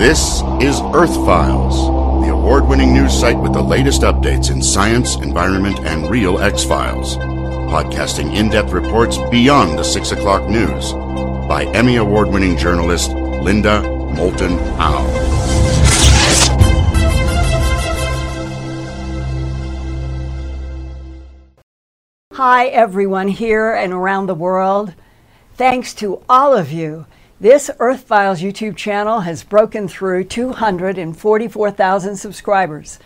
This is Earth Files, the award winning news site with the latest updates in science, environment, and real X Files. Podcasting in depth reports beyond the 6 o'clock news by Emmy Award winning journalist Linda Moulton Howe. Hi, everyone here and around the world. Thanks to all of you. This Earthfiles YouTube channel has broken through 244,000 subscribers.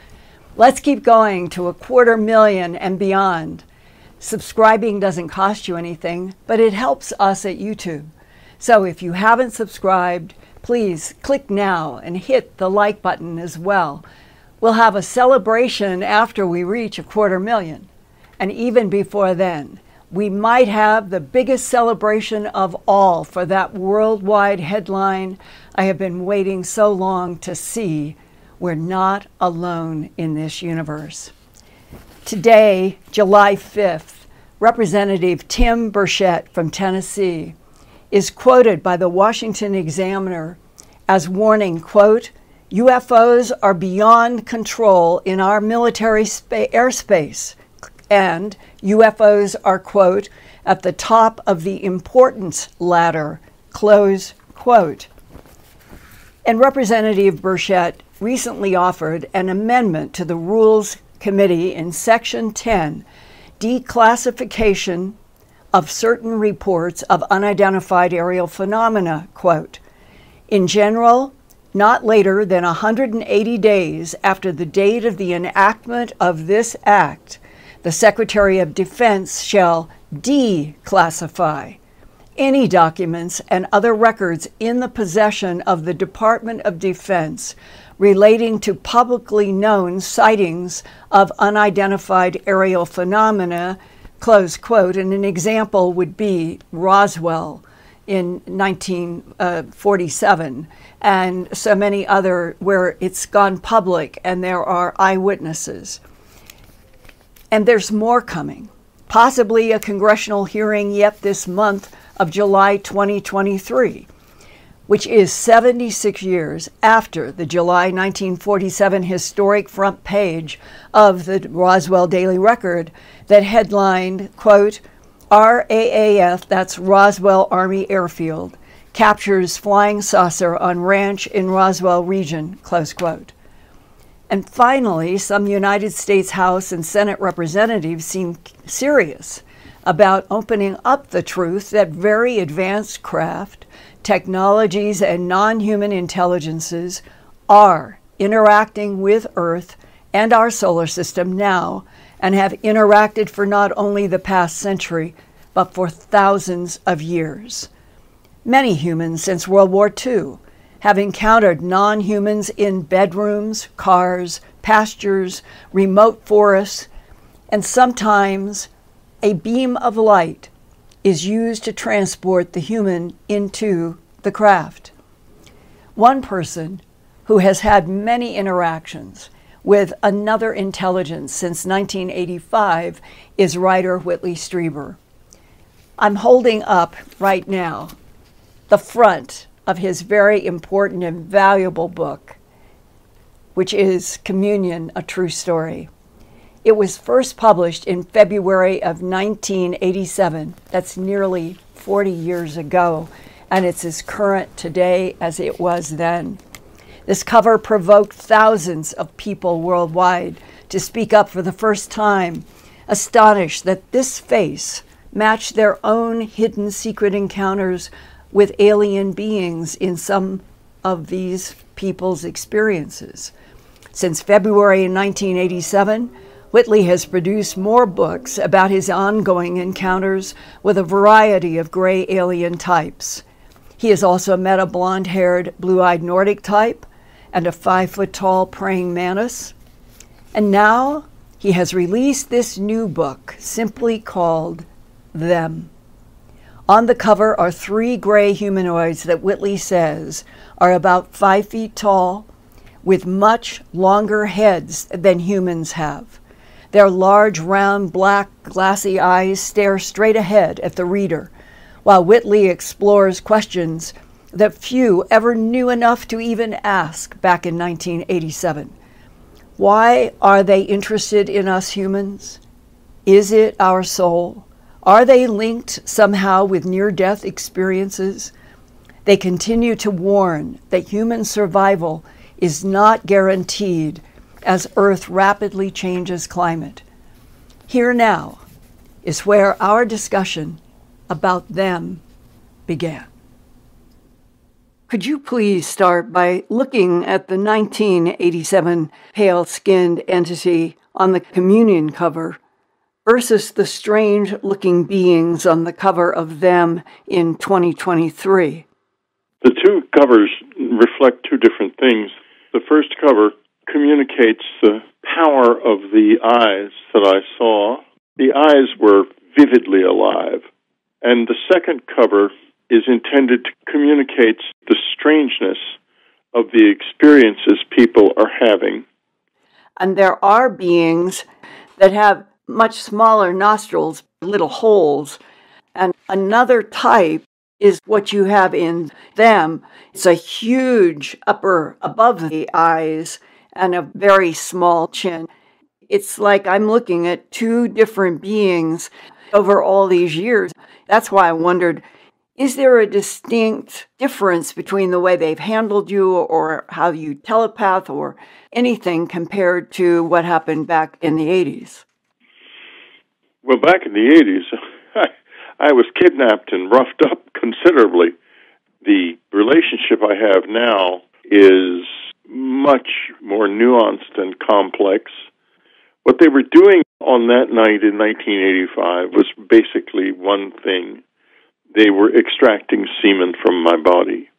Let's keep going to a quarter million and beyond. Subscribing doesn't cost you anything, but it helps us at YouTube. So if you haven't subscribed, please click now and hit the like button as well. We'll have a celebration after we reach a quarter million. And even before then, we might have the biggest celebration of all for that worldwide headline I have been waiting so long to see. We're not alone in this universe. Today, July 5th, Representative Tim Burchett from Tennessee is quoted by the Washington Examiner as warning, quote, UFOs are beyond control in our military spa- airspace and UFOs are, quote, at the top of the importance ladder, close quote. And Representative Burchett recently offered an amendment to the Rules Committee in Section 10, declassification of certain reports of unidentified aerial phenomena, quote. In general, not later than 180 days after the date of the enactment of this act, the Secretary of Defense shall declassify any documents and other records in the possession of the Department of Defense relating to publicly known sightings of unidentified aerial phenomena, close quote. And an example would be Roswell in 1947 uh, and so many other where it's gone public and there are eyewitnesses. And there's more coming, possibly a congressional hearing yet this month of July 2023, which is 76 years after the July 1947 historic front page of the Roswell Daily Record that headlined, quote, RAAF, that's Roswell Army Airfield, captures flying saucer on ranch in Roswell region, close quote. And finally, some United States House and Senate representatives seem serious about opening up the truth that very advanced craft, technologies, and non human intelligences are interacting with Earth and our solar system now and have interacted for not only the past century, but for thousands of years. Many humans since World War II have encountered non humans in bedrooms, cars, pastures, remote forests, and sometimes a beam of light is used to transport the human into the craft. One person who has had many interactions with another intelligence since 1985 is writer Whitley Strieber. I'm holding up right now the front of his very important and valuable book, which is Communion, a True Story. It was first published in February of 1987. That's nearly 40 years ago, and it's as current today as it was then. This cover provoked thousands of people worldwide to speak up for the first time, astonished that this face matched their own hidden secret encounters with alien beings in some of these people's experiences. Since February in 1987, Whitley has produced more books about his ongoing encounters with a variety of gray alien types. He has also met a blonde haired, blue eyed Nordic type and a five foot tall praying mantis. And now he has released this new book simply called Them. On the cover are three gray humanoids that Whitley says are about five feet tall with much longer heads than humans have. Their large, round, black, glassy eyes stare straight ahead at the reader, while Whitley explores questions that few ever knew enough to even ask back in 1987. Why are they interested in us humans? Is it our soul? Are they linked somehow with near death experiences? They continue to warn that human survival is not guaranteed as Earth rapidly changes climate. Here now is where our discussion about them began. Could you please start by looking at the 1987 pale skinned entity on the communion cover versus the strange looking beings on the cover of them in 2023? The two covers reflect two different things. The first cover communicates the power of the eyes that I saw. The eyes were vividly alive. And the second cover is intended to communicate the strangeness of the experiences people are having. And there are beings that have much smaller nostrils, little holes. And another type is what you have in them. It's a huge upper above the eyes and a very small chin. It's like I'm looking at two different beings over all these years. That's why I wondered is there a distinct difference between the way they've handled you or how you telepath or anything compared to what happened back in the 80s? Well, back in the 80s, I, I was kidnapped and roughed up considerably. The relationship I have now is much more nuanced and complex. What they were doing on that night in 1985 was basically one thing they were extracting semen from my body.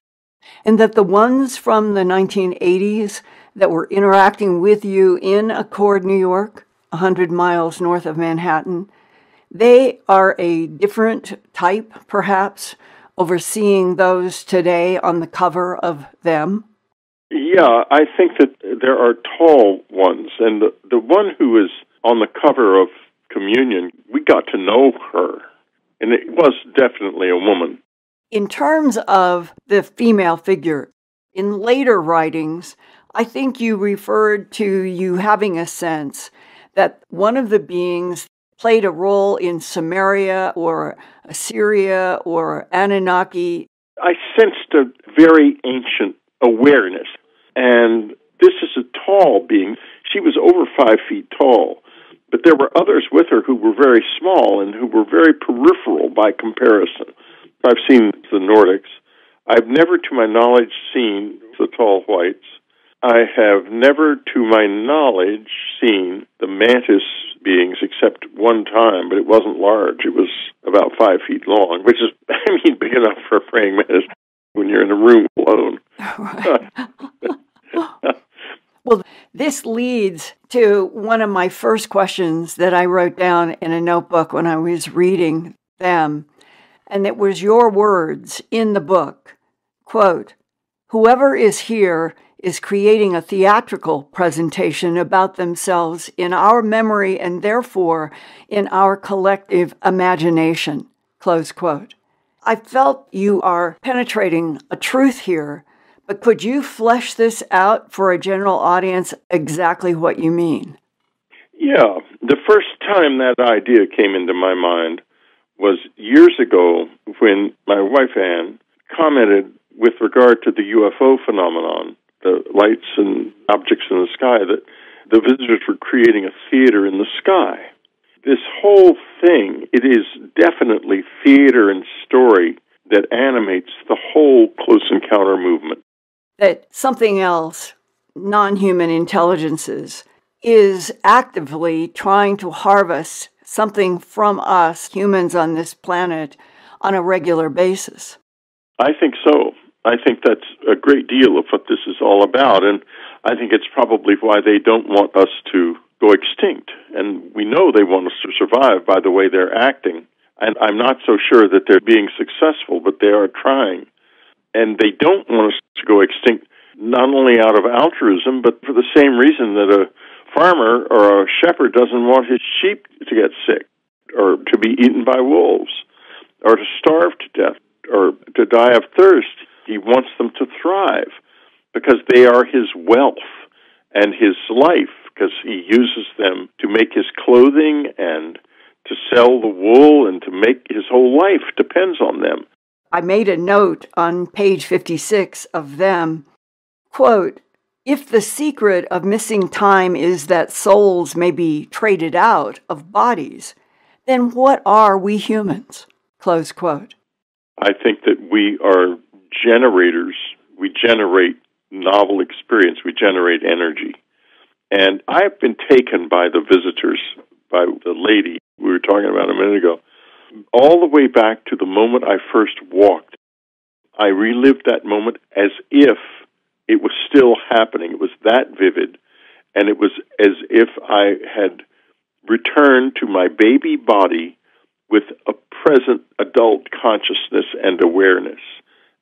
And that the ones from the 1980s that were interacting with you in Accord, New York, 100 miles north of Manhattan, they are a different type, perhaps, overseeing those today on the cover of them? Yeah, I think that there are tall ones. And the, the one who is on the cover of Communion, we got to know her and it was definitely a woman. In terms of the female figure, in later writings, I think you referred to you having a sense that one of the beings played a role in Sumeria or Assyria or Anunnaki. I sensed a very ancient awareness. And this is a tall being. She was over five feet tall. But there were others with her who were very small and who were very peripheral by comparison. I've seen the Nordics. I've never, to my knowledge, seen the tall whites. I have never, to my knowledge, seen the mantis beings except one time, but it wasn't large. It was about five feet long, which is, I mean, big enough for a praying mantis when you're in a room alone. Well, this leads to one of my first questions that I wrote down in a notebook when I was reading them. And it was your words in the book quote, Whoever is here is creating a theatrical presentation about themselves in our memory and therefore in our collective imagination. Close quote. I felt you are penetrating a truth here but could you flesh this out for a general audience exactly what you mean? Yeah. The first time that idea came into my mind was years ago when my wife Anne commented with regard to the UFO phenomenon, the lights and objects in the sky, that the visitors were creating a theater in the sky. This whole thing, it is definitely theater and story that animates the whole close encounter movement that something else, non human intelligences, is actively trying to harvest something from us, humans on this planet, on a regular basis. I think so. I think that's a great deal of what this is all about. And I think it's probably why they don't want us to go extinct. And we know they want us to survive by the way they're acting. And I'm not so sure that they're being successful, but they are trying and they don't want us to go extinct not only out of altruism, but for the same reason that a farmer or a shepherd doesn't want his sheep to get sick or to be eaten by wolves or to starve to death or to die of thirst. He wants them to thrive because they are his wealth and his life because he uses them to make his clothing and to sell the wool and to make his whole life depends on them. I made a note on page 56 of them. Quote, if the secret of missing time is that souls may be traded out of bodies, then what are we humans? Close quote. I think that we are generators. We generate novel experience, we generate energy. And I've been taken by the visitors, by the lady we were talking about a minute ago, all the way back to the moment I first walked. I relived that moment as if it was still happening. It was that vivid. And it was as if I had returned to my baby body with a present adult consciousness and awareness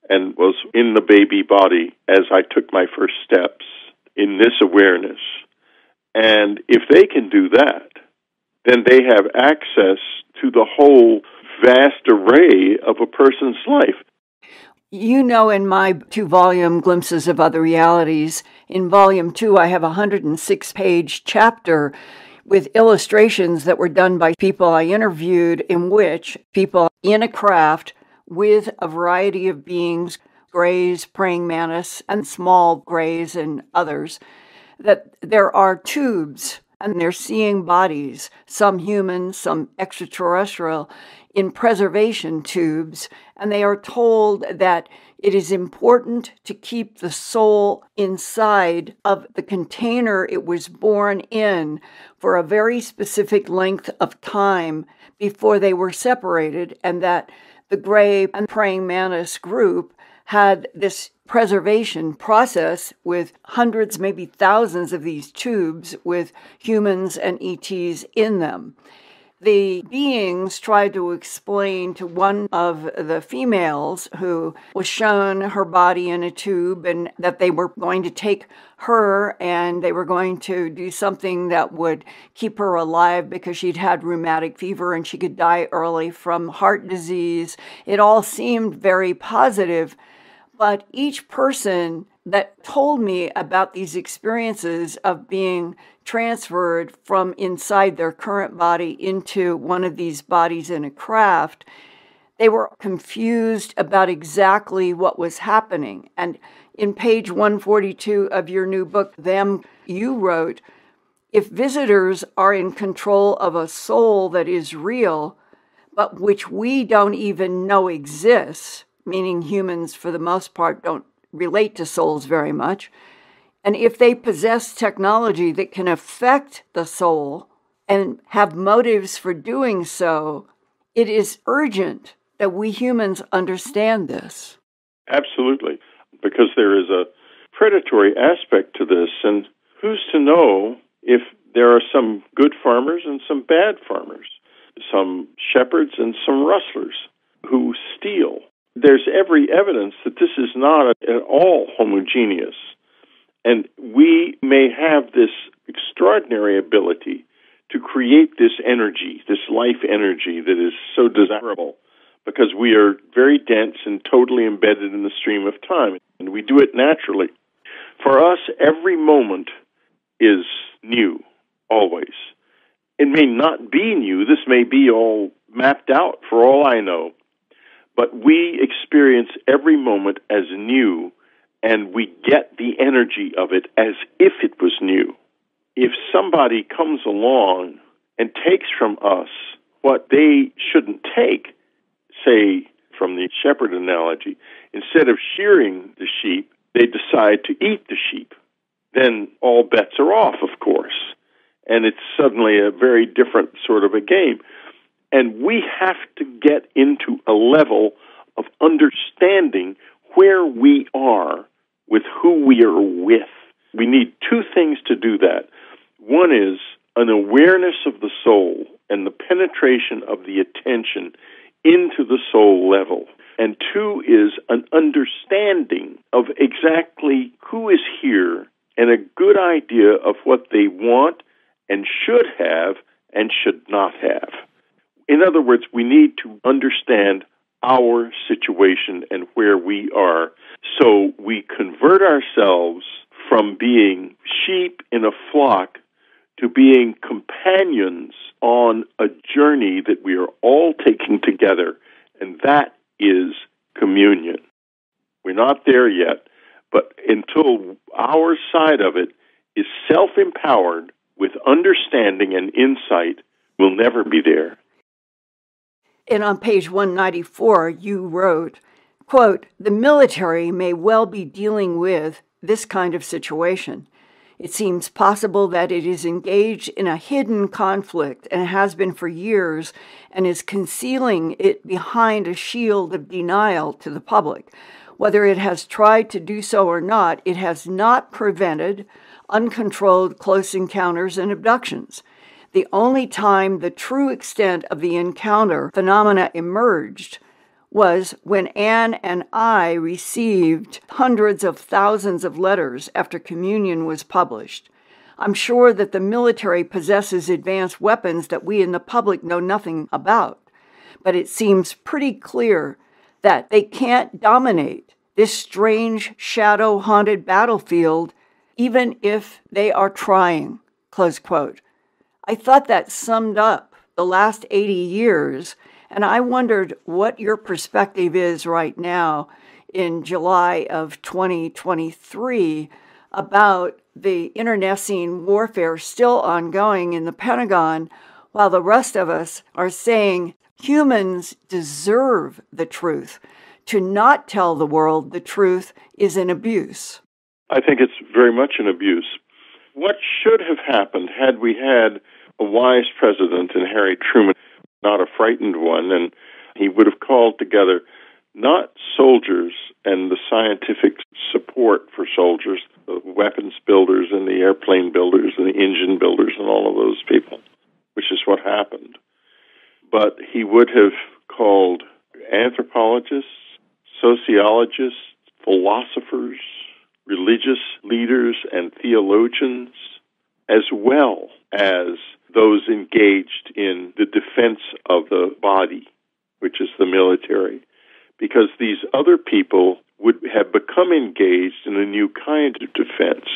and was in the baby body as I took my first steps in this awareness. And if they can do that, then they have access to the whole vast array of a person's life. You know, in my two volume Glimpses of Other Realities, in volume two, I have a 106 page chapter with illustrations that were done by people I interviewed, in which people in a craft with a variety of beings, grays, praying mantis, and small grays and others, that there are tubes and they're seeing bodies, some human, some extraterrestrial, in preservation tubes, and they are told that it is important to keep the soul inside of the container it was born in for a very specific length of time before they were separated, and that the gray and praying mantis group had this preservation process with hundreds, maybe thousands of these tubes with humans and ETs in them the beings tried to explain to one of the females who was shown her body in a tube and that they were going to take her and they were going to do something that would keep her alive because she'd had rheumatic fever and she could die early from heart disease. It all seemed very positive, but each person that told me about these experiences of being transferred from inside their current body into one of these bodies in a craft, they were confused about exactly what was happening. And in page 142 of your new book, Them, you wrote, if visitors are in control of a soul that is real, but which we don't even know exists, meaning humans for the most part don't relate to souls very much, and if they possess technology that can affect the soul and have motives for doing so, it is urgent that we humans understand this. Absolutely, because there is a predatory aspect to this, and who's to know if there are some good farmers and some bad farmers, some shepherds and some rustlers who steal. There's every evidence that this is not at all homogeneous. And we may have this extraordinary ability to create this energy, this life energy that is so desirable because we are very dense and totally embedded in the stream of time. And we do it naturally. For us, every moment is new, always. It may not be new. This may be all mapped out for all I know. But we experience every moment as new and we get the energy of it as if it was new. If somebody comes along and takes from us what they shouldn't take, say, from the shepherd analogy, instead of shearing the sheep, they decide to eat the sheep, then all bets are off, of course. And it's suddenly a very different sort of a game. And we have to get into a level of understanding where we are with who we are with. We need two things to do that. One is an awareness of the soul and the penetration of the attention into the soul level. And two is an understanding of exactly who is here and a good idea of what they want and should have and should not have. In other words, we need to understand our situation and where we are. So we convert ourselves from being sheep in a flock to being companions on a journey that we are all taking together, and that is communion. We're not there yet, but until our side of it is self empowered with understanding and insight, we'll never be there. And on page 194, you wrote, quote, the military may well be dealing with this kind of situation. It seems possible that it is engaged in a hidden conflict and has been for years and is concealing it behind a shield of denial to the public. Whether it has tried to do so or not, it has not prevented uncontrolled close encounters and abductions. The only time the true extent of the encounter phenomena emerged was when Anne and I received hundreds of thousands of letters after communion was published. I'm sure that the military possesses advanced weapons that we in the public know nothing about, but it seems pretty clear that they can't dominate this strange shadow haunted battlefield even if they are trying. Close quote. I thought that summed up the last 80 years, and I wondered what your perspective is right now in July of 2023 about the internecine warfare still ongoing in the Pentagon, while the rest of us are saying humans deserve the truth. To not tell the world the truth is an abuse. I think it's very much an abuse. What should have happened had we had a wise president in Harry Truman, not a frightened one, and he would have called together not soldiers and the scientific support for soldiers, the weapons builders and the airplane builders and the engine builders and all of those people, which is what happened. But he would have called anthropologists, sociologists, philosophers, religious leaders and theologians, as well as those engaged in the defense of the body, which is the military, because these other people would have become engaged in a new kind of defense,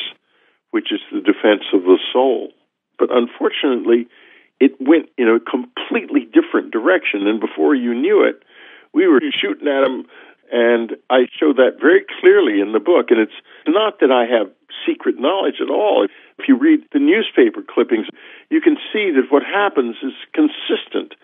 which is the defense of the soul. But unfortunately, it went in a completely different direction, and before you knew it, we were shooting at them and I show that very clearly in the book. And it's not that I have secret knowledge at all. If you read the newspaper clippings, you can see that what happens is consistent,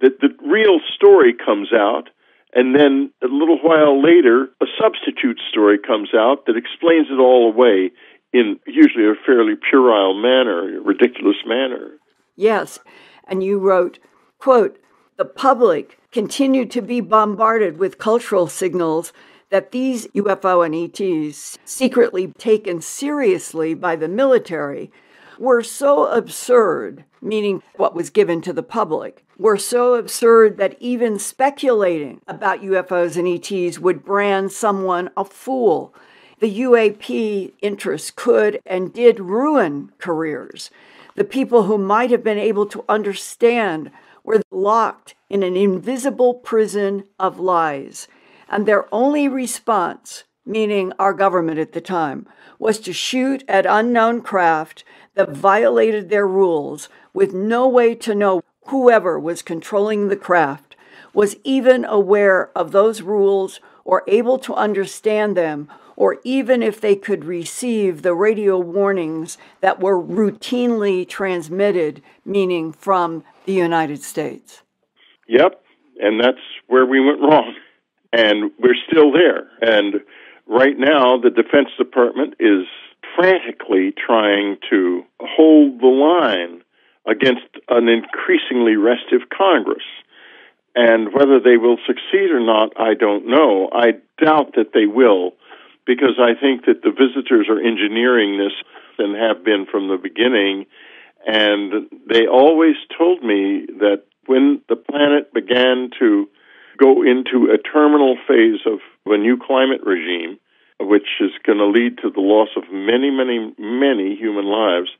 that the real story comes out, and then a little while later, a substitute story comes out that explains it all away in usually a fairly puerile manner, a ridiculous manner. Yes. And you wrote, quote, the public continued to be bombarded with cultural signals that these UFO and ETs, secretly taken seriously by the military, were so absurd, meaning what was given to the public, were so absurd that even speculating about UFOs and ETs would brand someone a fool. The UAP interests could and did ruin careers. The people who might have been able to understand were locked in an invisible prison of lies. And their only response, meaning our government at the time, was to shoot at unknown craft that violated their rules with no way to know whoever was controlling the craft was even aware of those rules or able to understand them or even if they could receive the radio warnings that were routinely transmitted, meaning from the United States. Yep, and that's where we went wrong. And we're still there. And right now, the Defense Department is frantically trying to hold the line against an increasingly restive Congress. And whether they will succeed or not, I don't know. I doubt that they will, because I think that the visitors are engineering this and have been from the beginning. And they always told me that when the planet began to go into a terminal phase of a new climate regime, which is going to lead to the loss of many, many, many human lives,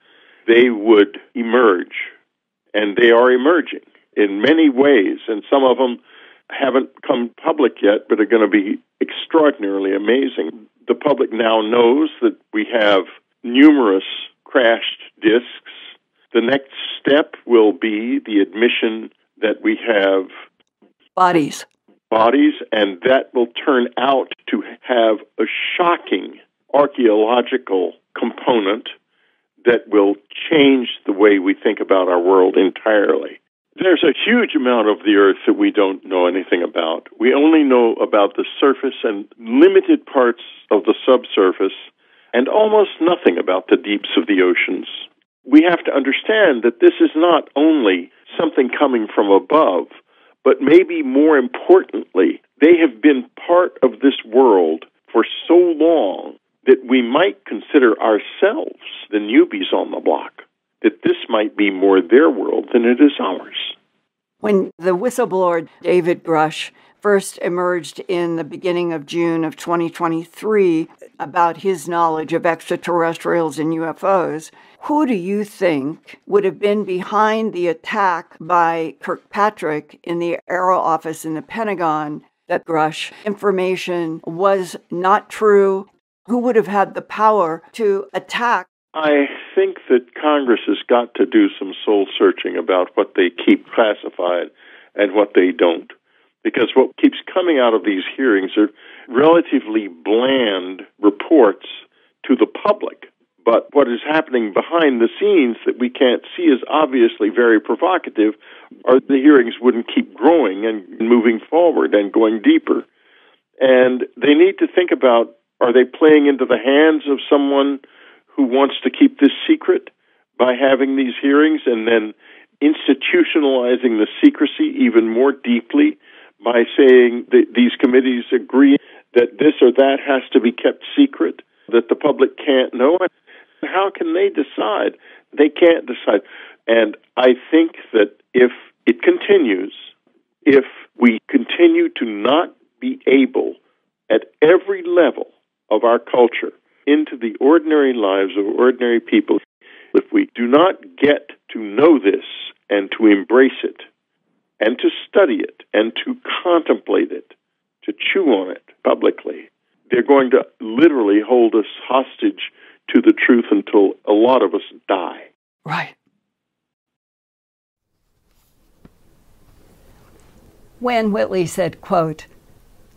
they would emerge. And they are emerging in many ways, and some of them haven't come public yet, but are going to be extraordinarily amazing. The public now knows that we have numerous crashed disks. The next step will be the admission that we have bodies. Bodies, and that will turn out to have a shocking archaeological component that will change the way we think about our world entirely. There's a huge amount of the earth that we don't know anything about. We only know about the surface and limited parts of the subsurface, and almost nothing about the deeps of the oceans. We have to understand that this is not only something coming from above, but maybe more importantly, they have been part of this world for so long that we might consider ourselves the newbies on the block that this might be more their world than it is ours. When the whistleblower David Grusch first emerged in the beginning of June of 2023 about his knowledge of extraterrestrials and UFOs, who do you think would have been behind the attack by Kirkpatrick in the AARO office in the Pentagon that Grusch information was not true? Who would have had the power to attack I think that Congress has got to do some soul searching about what they keep classified and what they don't. Because what keeps coming out of these hearings are relatively bland reports to the public. But what is happening behind the scenes that we can't see is obviously very provocative, or the hearings wouldn't keep growing and moving forward and going deeper. And they need to think about are they playing into the hands of someone who wants to keep this secret by having these hearings and then institutionalizing the secrecy even more deeply by saying that these committees agree that this or that has to be kept secret, that the public can't know. it. How can they decide? They can't decide. And I think that if it continues, if we continue to not be able at every level of our culture into the ordinary lives of ordinary people. If we do not get to know this and to embrace it and to study it and to contemplate it, to chew on it publicly, they're going to literally hold us hostage to the truth until a lot of us die. Right. When Whitley said, quote,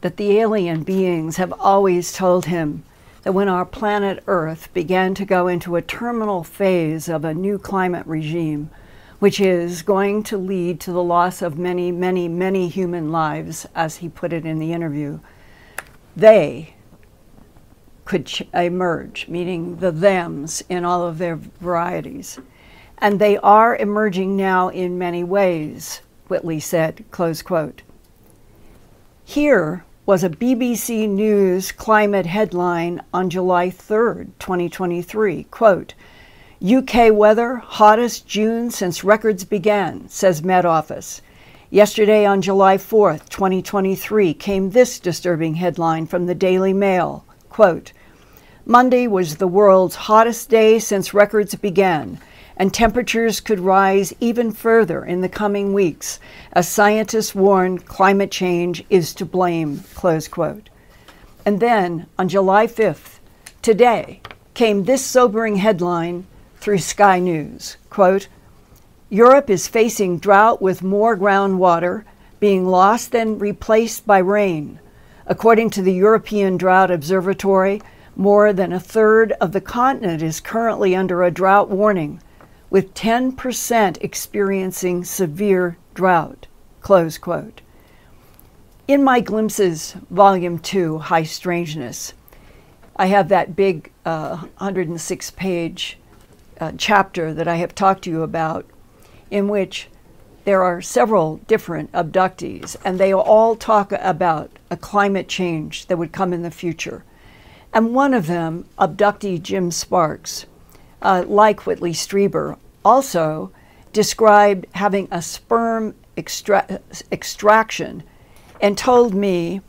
that the alien beings have always told him that when our planet Earth began to go into a terminal phase of a new climate regime, which is going to lead to the loss of many, many, many human lives, as he put it in the interview, they could emerge, meaning the thems in all of their varieties. And they are emerging now in many ways, Whitley said, close quote. Here, was a BBC News climate headline on July 3, 2023. Quote, UK weather, hottest June since records began, says Met Office. Yesterday on July 4, 2023, came this disturbing headline from the Daily Mail. Quote, Monday was the world's hottest day since records began and temperatures could rise even further in the coming weeks as scientists warn climate change is to blame, close quote. And then on July 5th, today, came this sobering headline through Sky News, quote, Europe is facing drought with more groundwater being lost than replaced by rain. According to the European Drought Observatory, more than a third of the continent is currently under a drought warning, with 10% experiencing severe drought. Close quote. In my Glimpses, Volume 2, High Strangeness, I have that big uh, 106 page uh, chapter that I have talked to you about, in which there are several different abductees, and they all talk about a climate change that would come in the future. And one of them, abductee Jim Sparks, uh, like Whitley Strieber, also described having a sperm extra- extraction and told me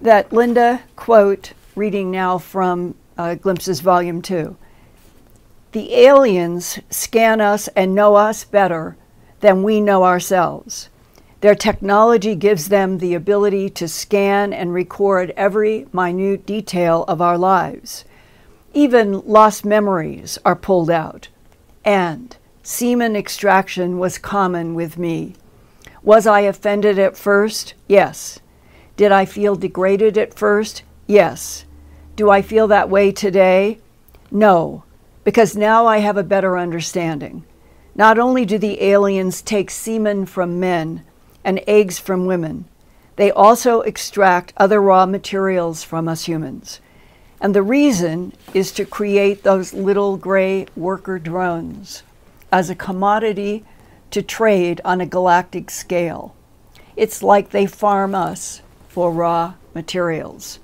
that Linda, quote, reading now from uh, Glimpses Volume 2, the aliens scan us and know us better than we know ourselves. Their technology gives them the ability to scan and record every minute detail of our lives. Even lost memories are pulled out. And semen extraction was common with me. Was I offended at first? Yes. Did I feel degraded at first? Yes. Do I feel that way today? No, because now I have a better understanding. Not only do the aliens take semen from men and eggs from women, they also extract other raw materials from us humans. And the reason is to create those little gray worker drones as a commodity to trade on a galactic scale. It's like they farm us for raw materials.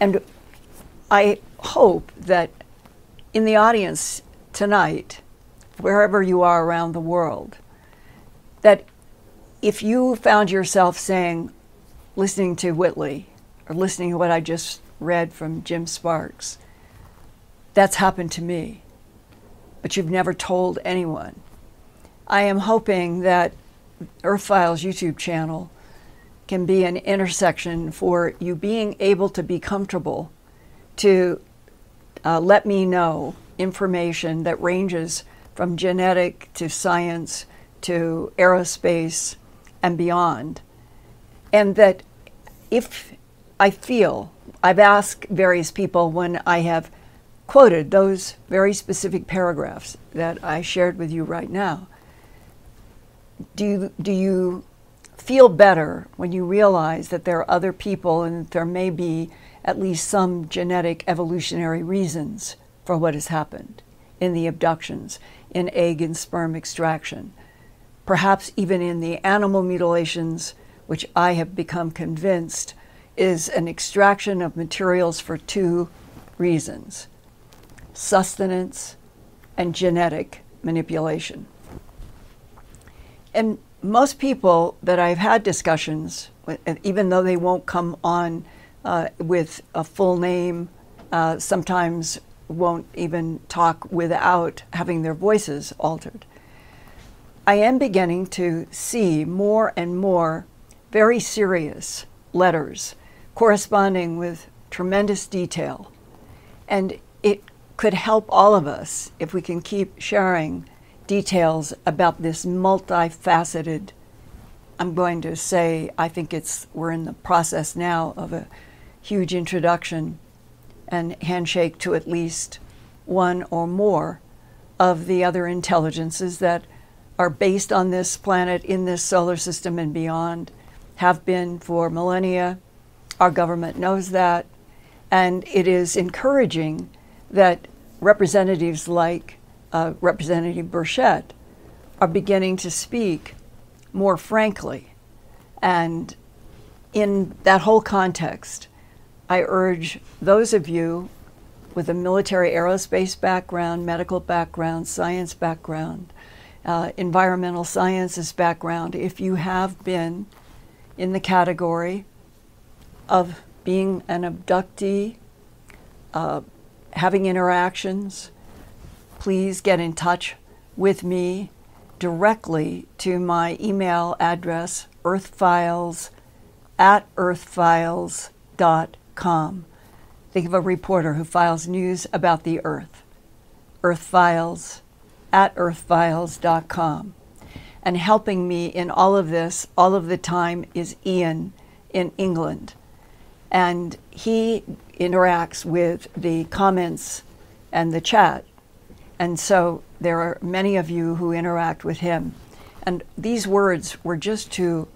And I hope that in the audience tonight, wherever you are around the world, that if you found yourself saying, listening to Whitley, or listening to what I just read from Jim Sparks, that's happened to me, but you've never told anyone. I am hoping that Earthfiles YouTube channel can be an intersection for you being able to be comfortable to uh, let me know information that ranges from genetic to science to aerospace and beyond. And that if I feel, I've asked various people when I have quoted those very specific paragraphs that I shared with you right now. Do you, do you feel better when you realize that there are other people and there may be at least some genetic evolutionary reasons for what has happened in the abductions, in egg and sperm extraction, perhaps even in the animal mutilations, which I have become convinced is an extraction of materials for two reasons sustenance and genetic manipulation. And most people that I've had discussions with, even though they won't come on uh, with a full name, uh, sometimes won't even talk without having their voices altered. I am beginning to see more and more very serious letters corresponding with tremendous detail. And it could help all of us if we can keep sharing details about this multifaceted. I'm going to say, I think it's, we're in the process now of a huge introduction and handshake to at least one or more of the other intelligences that are based on this planet, in this solar system, and beyond, have been for millennia. Our government knows that. And it is encouraging that representatives like uh, Representative Burchett are beginning to speak more frankly. And in that whole context, I urge those of you with a military aerospace background, medical background, science background, uh, environmental sciences background, if you have been in the category of being an abductee, uh, having interactions, please get in touch with me directly to my email address, earthfiles at earthfiles.com. Think of a reporter who files news about the earth. Earthfiles at earthfiles.com. And helping me in all of this, all of the time, is Ian in England. And he interacts with the comments and the chat. And so there are many of you who interact with him. And these words were just to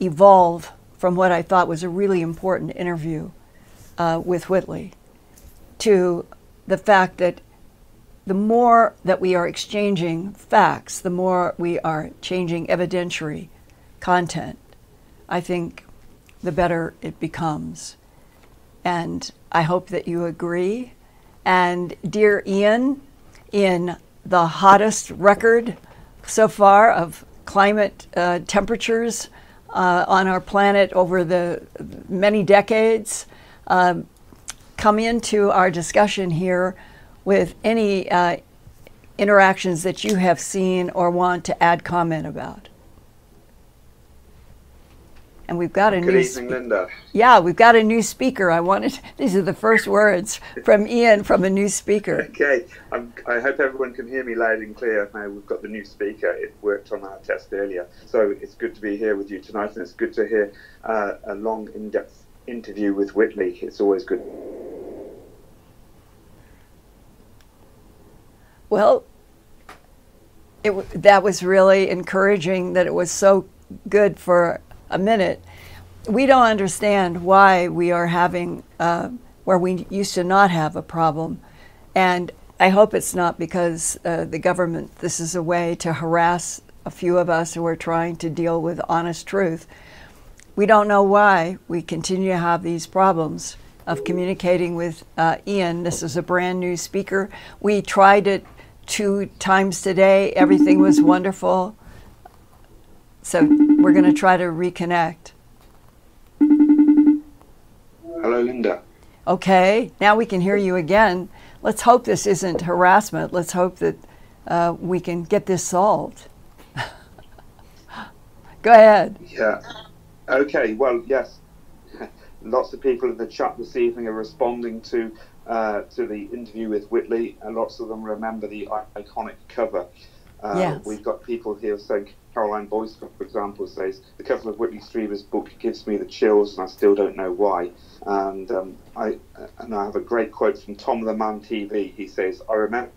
evolve from what I thought was a really important interview uh, with Whitley to the fact that the more that we are exchanging facts, the more we are changing evidentiary content, I think the better it becomes. And I hope that you agree. And dear Ian, in the hottest record so far of climate uh, temperatures uh, on our planet over the many decades, uh, come into our discussion here with any uh, interactions that you have seen or want to add comment about. and we've got a Good new. evening, Linda. Yeah, we've got a new speaker. I wanted. These are the first words from Ian from a new speaker. Okay, I'm, I hope everyone can hear me loud and clear. Now we've got the new speaker. It worked on our test earlier, so it's good to be here with you tonight, and it's good to hear uh, a long, in-depth interview with Whitley. It's always good. Well, it that was really encouraging that it was so good for a minute. We don't understand why we are having uh, where we used to not have a problem, and I hope it's not because uh, the government. This is a way to harass a few of us who are trying to deal with honest truth. We don't know why we continue to have these problems of communicating with uh, Ian. This is a brand new speaker. We tried it two times today. Everything was wonderful. So we're going to try to reconnect. Hello, Linda. Okay, now we can hear you again. Let's hope this isn't harassment. Let's hope that uh, we can get this solved. Go ahead. Yeah. Okay. Well, yes. Lots of people in the chat this evening are responding to uh, to the interview with Whitley, and lots of them remember the iconic cover. Uh, Yes. We've got people here saying, Caroline Boyce, for example, says, the cover of Whitley Strieber's book gives me the chills, and I still don't know why. And um, I and I have a great quote from Tom the Man TV. He says, I remember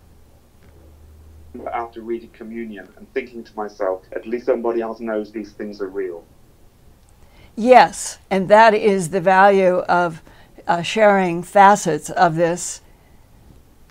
after reading Communion and thinking to myself, at least somebody else knows these things are real. Yes, and that is the value of uh, sharing facets of this.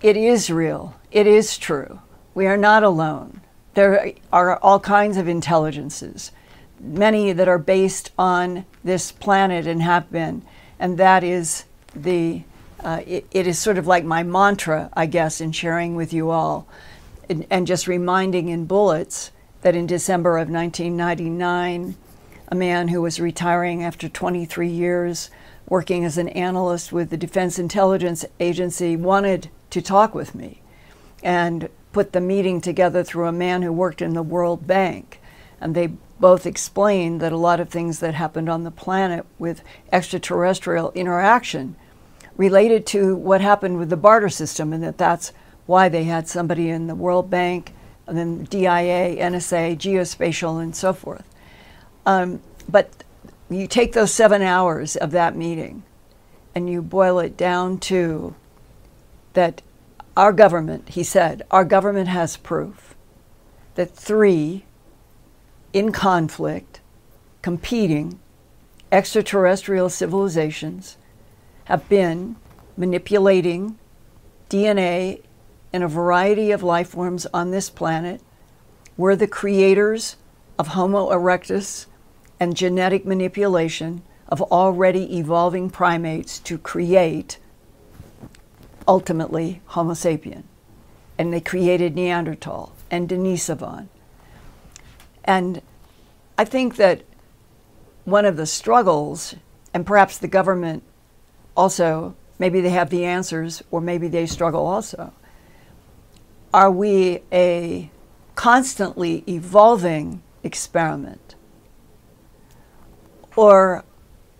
It is real, it is true. We are not alone. There are all kinds of intelligences, many that are based on this planet and have been, and that is the. Uh, it, it is sort of like my mantra, I guess, in sharing with you all, and, and just reminding in bullets that in December of 1999, a man who was retiring after 23 years working as an analyst with the Defense Intelligence Agency wanted to talk with me and put the meeting together through a man who worked in the World Bank. And they both explained that a lot of things that happened on the planet with extraterrestrial interaction related to what happened with the barter system, and that that's why they had somebody in the World Bank, and then DIA, NSA, geospatial, and so forth. Um, but you take those seven hours of that meeting and you boil it down to that our government, he said, our government has proof that three in conflict, competing extraterrestrial civilizations have been manipulating DNA in a variety of life forms on this planet. We're the creators of Homo erectus and genetic manipulation of already evolving primates to create ultimately Homo sapien. And they created Neanderthal and Denisovan. And I think that one of the struggles, and perhaps the government also, maybe they have the answers, or maybe they struggle also. Are we a constantly evolving experiment? Or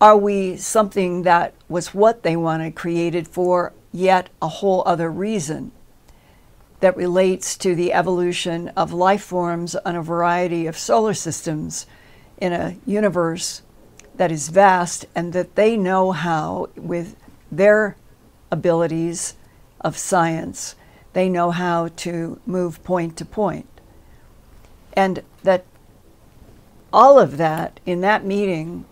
are we something that was what they wanted created for yet a whole other reason that relates to the evolution of life forms on a variety of solar systems in a universe that is vast and that they know how, with their abilities of science, they know how to move point to point. And that all of that in that meeting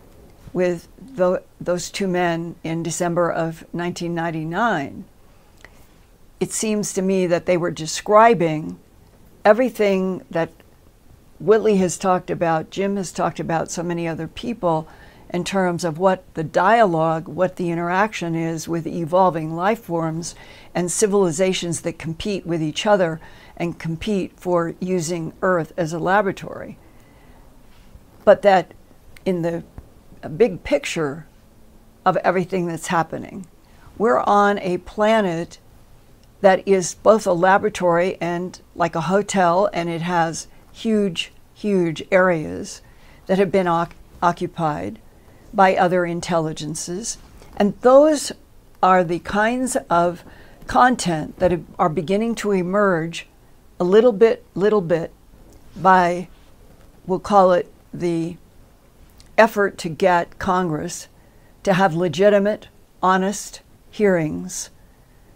with tho- those two men in December of 1999, it seems to me that they were describing everything that Whitley has talked about, Jim has talked about, so many other people, in terms of what the dialogue, what the interaction is with evolving life forms and civilizations that compete with each other and compete for using Earth as a laboratory. But that in the big picture of everything that's happening, we're on a planet that is both a laboratory and like a hotel, and it has huge, huge areas that have been oc- occupied by other intelligences. And those are the kinds of content that are beginning to emerge a little bit, little bit by, we'll call it the effort to get Congress to have legitimate, honest hearings,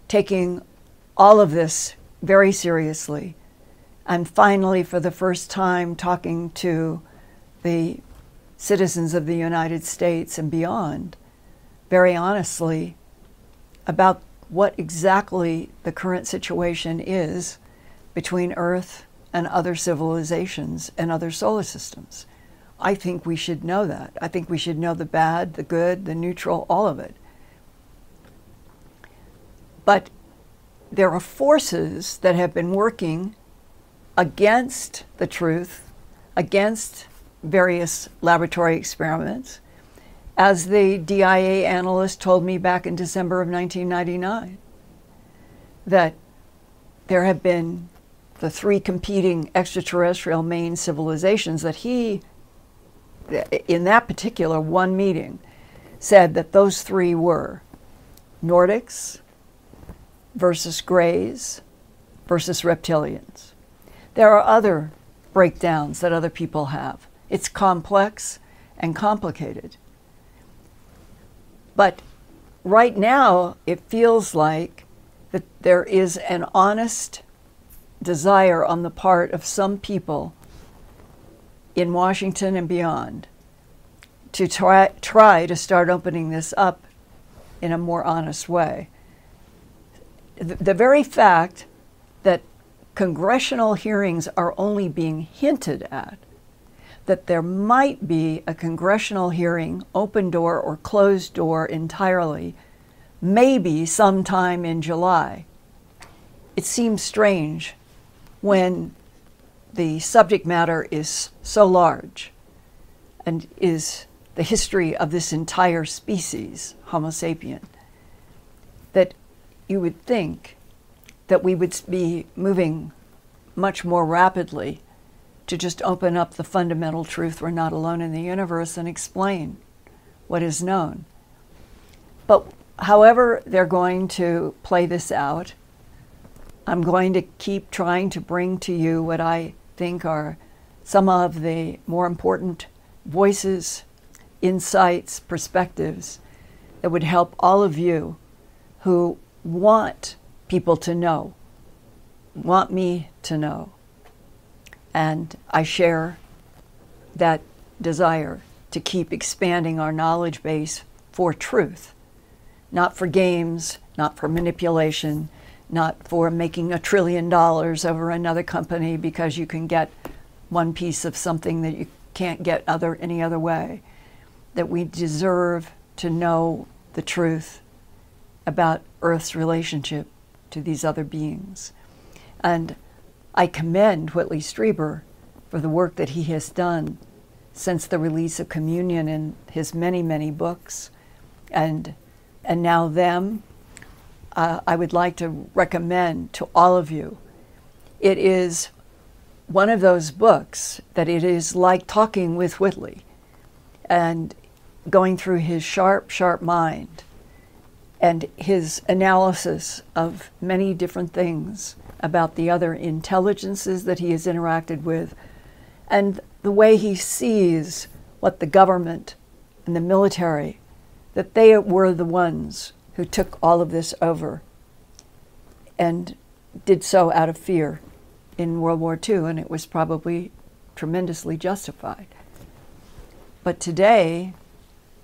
taking all of this very seriously, and finally, for the first time, talking to the citizens of the United States and beyond very honestly about what exactly the current situation is between Earth and other civilizations and other solar systems. I think we should know that. I think we should know the bad, the good, the neutral, all of it. But there are forces that have been working against the truth, against various laboratory experiments, as the DIA analyst told me back in December of 1999, that there have been the three competing extraterrestrial main civilizations that he, in that particular one meeting, said that those three were Nordics versus Greys versus reptilians. There are other breakdowns that other people have. It's complex and complicated. But right now, it feels like that there is an honest desire on the part of some people in Washington and beyond to try, try to start opening this up in a more honest way. The, the very fact that congressional hearings are only being hinted at that there might be a congressional hearing, open door or closed door entirely, maybe sometime in July. It seems strange when the subject matter is so large and is the history of this entire species, Homo sapien, that you would think that we would be moving much more rapidly to just open up the fundamental truth we're not alone in the universe and explain what is known. But however they're going to play this out, I'm going to keep trying to bring to you what I think are some of the more important voices, insights, perspectives that would help all of you who want people to know, want me to know. And I share that desire to keep expanding our knowledge base for truth, not for games, not for manipulation, not for making a trillion dollars over another company because you can get one piece of something that you can't get other any other way. That we deserve to know the truth about Earth's relationship to these other beings. And I commend Whitley Strieber for the work that he has done since the release of Communion in his many, many books. And, and now, them, uh, I would like to recommend to all of you. It is one of those books that it is like talking with Whitley and going through his sharp, sharp mind and his analysis of many different things about the other intelligences that he has interacted with, and the way he sees what the government and the military, that they were the ones who took all of this over and did so out of fear in World War II, and it was probably tremendously justified. But today,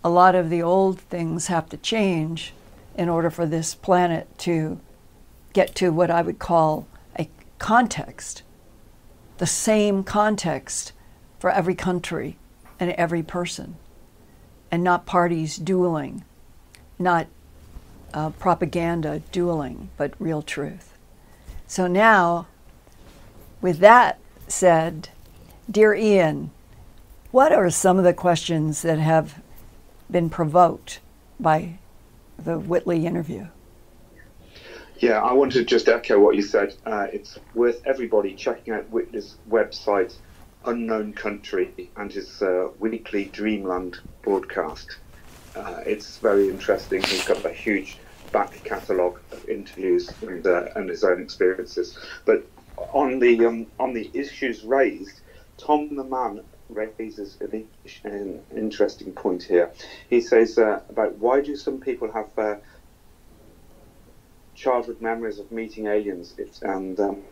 a lot of the old things have to change in order for this planet to get to what I would call a context, the same context for every country and every person, and not parties dueling, not uh, propaganda dueling, but real truth. So now, with that said, dear Ian, what are some of the questions that have been provoked by the Whitley interview? Yeah, I want to just echo what you said. Uh, it's worth everybody checking out Whitley's website, Unknown Country and his uh, weekly Dreamland broadcast. Uh, it's very interesting. He's got a huge back catalogue of interviews and, uh, and his own experiences. But on the um, on the issues raised, Tom the Man raises an interesting point here. He says uh, about why do some people have uh, childhood memories of meeting aliens and um,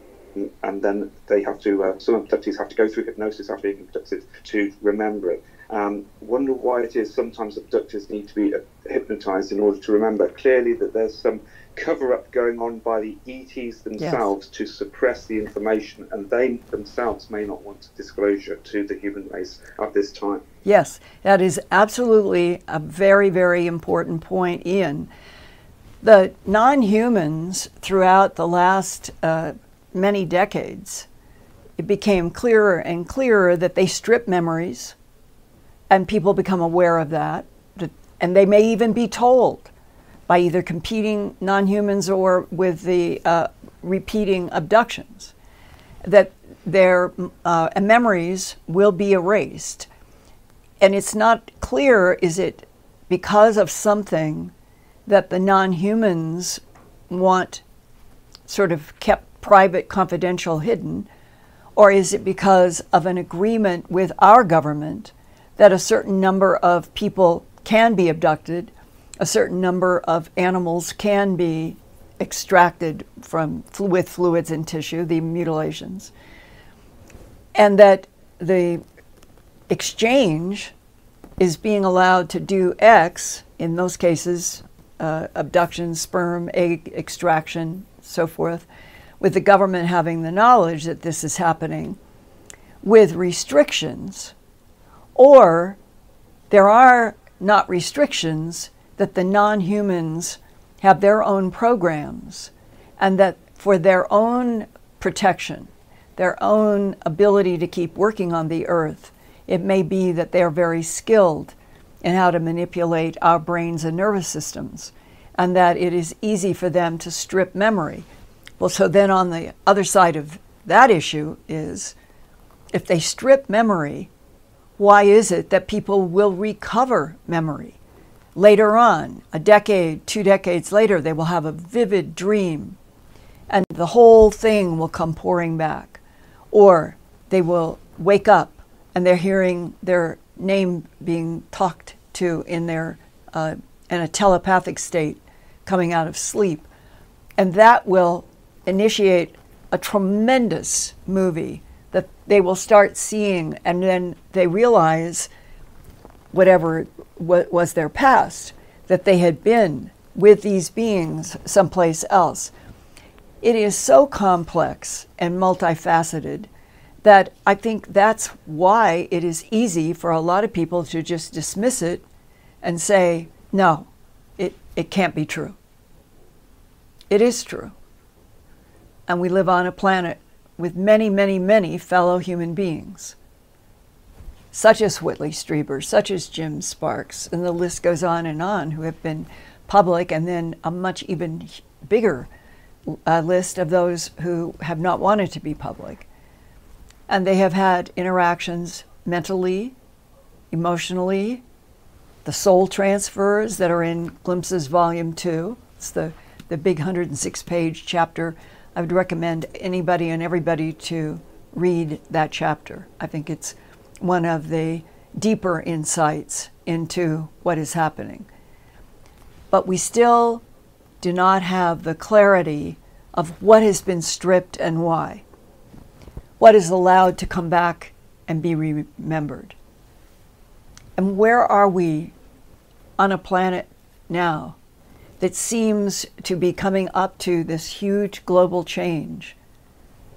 and then they have to uh, some abductees have to go through hypnosis after being abducted to remember it. Um, wonder why it is sometimes abductors need to be hypnotized in order to remember. Clearly, that there's some cover up going on by the ETs themselves yes. to suppress the information, and they themselves may not want disclosure to the human race at this time. Yes, that is absolutely a very, very important point, Ian. The non humans throughout the last uh, many decades, it became clearer and clearer that they strip memories, and people become aware of that. And they may even be told by either competing non humans or with the uh, repeating abductions, that their uh, memories will be erased. And it's not clear is it because of something that the non humans want sort of kept private, confidential, hidden, or is it because of an agreement with our government that a certain number of people can be abducted a certain number of animals can be extracted from with fluids and tissue, the mutilations, and that the exchange is being allowed to do X in those cases, uh, abduction, sperm, egg extraction, so forth, with the government having the knowledge that this is happening, with restrictions, or there are not restrictions that the non humans have their own programs and that for their own protection, their own ability to keep working on the earth, it may be that they're very skilled in how to manipulate our brains and nervous systems, and that it is easy for them to strip memory. Well, so then on the other side of that issue is if they strip memory, why is it that people will recover memory? Later on, a decade, two decades later, they will have a vivid dream and the whole thing will come pouring back. Or they will wake up and they're hearing their name being talked to in their uh, in a telepathic state coming out of sleep. And that will initiate a tremendous movie they will start seeing and then they realize whatever was their past, that they had been with these beings someplace else. It is so complex and multifaceted that I think that's why it is easy for a lot of people to just dismiss it and say, no, it, it can't be true. It is true. And we live on a planet with many, many, many fellow human beings such as Whitley Strieber, such as Jim Sparks, and the list goes on and on, who have been public, and then a much even bigger uh, list of those who have not wanted to be public. And they have had interactions mentally, emotionally, the soul transfers that are in Glimpses Volume 2. It's the, the big 106 page chapter. I would recommend anybody and everybody to read that chapter. I think it's one of the deeper insights into what is happening. But we still do not have the clarity of what has been stripped and why, what is allowed to come back and be remembered. And where are we on a planet now that seems to be coming up to this huge global change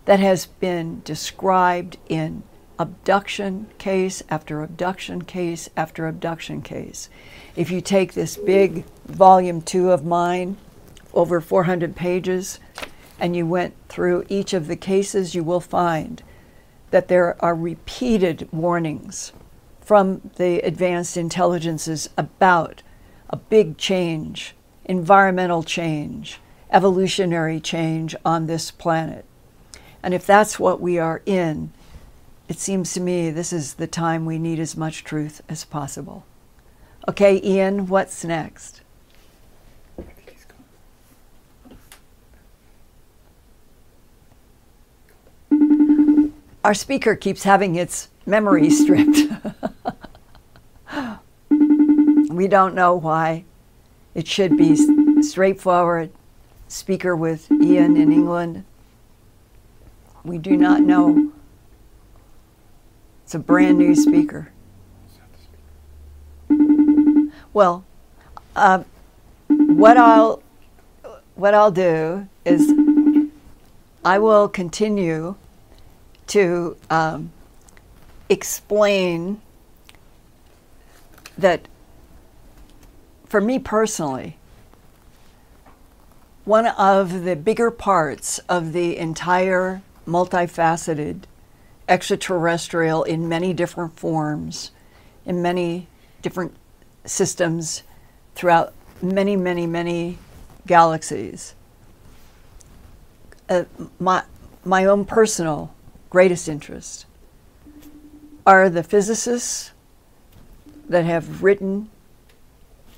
that has been described in abduction case after abduction case after abduction case. If you take this big volume two of mine, over 400 pages, and you went through each of the cases, you will find that there are repeated warnings from the advanced intelligences about a big change, environmental change, evolutionary change on this planet. And if that's what we are in, it seems to me this is the time we need as much truth as possible. Okay, Ian, what's next? Our speaker keeps having its memory stripped. we don't know why. It should be straightforward. Speaker with Ian in England. We do not know. It's a brand new speaker. Well, uh, what I'll what I'll do is I will continue to um, explain that for me personally, one of the bigger parts of the entire multifaceted extraterrestrial in many different forms, in many different systems throughout many, many, many galaxies. Uh, my, my own personal greatest interest are the physicists that have written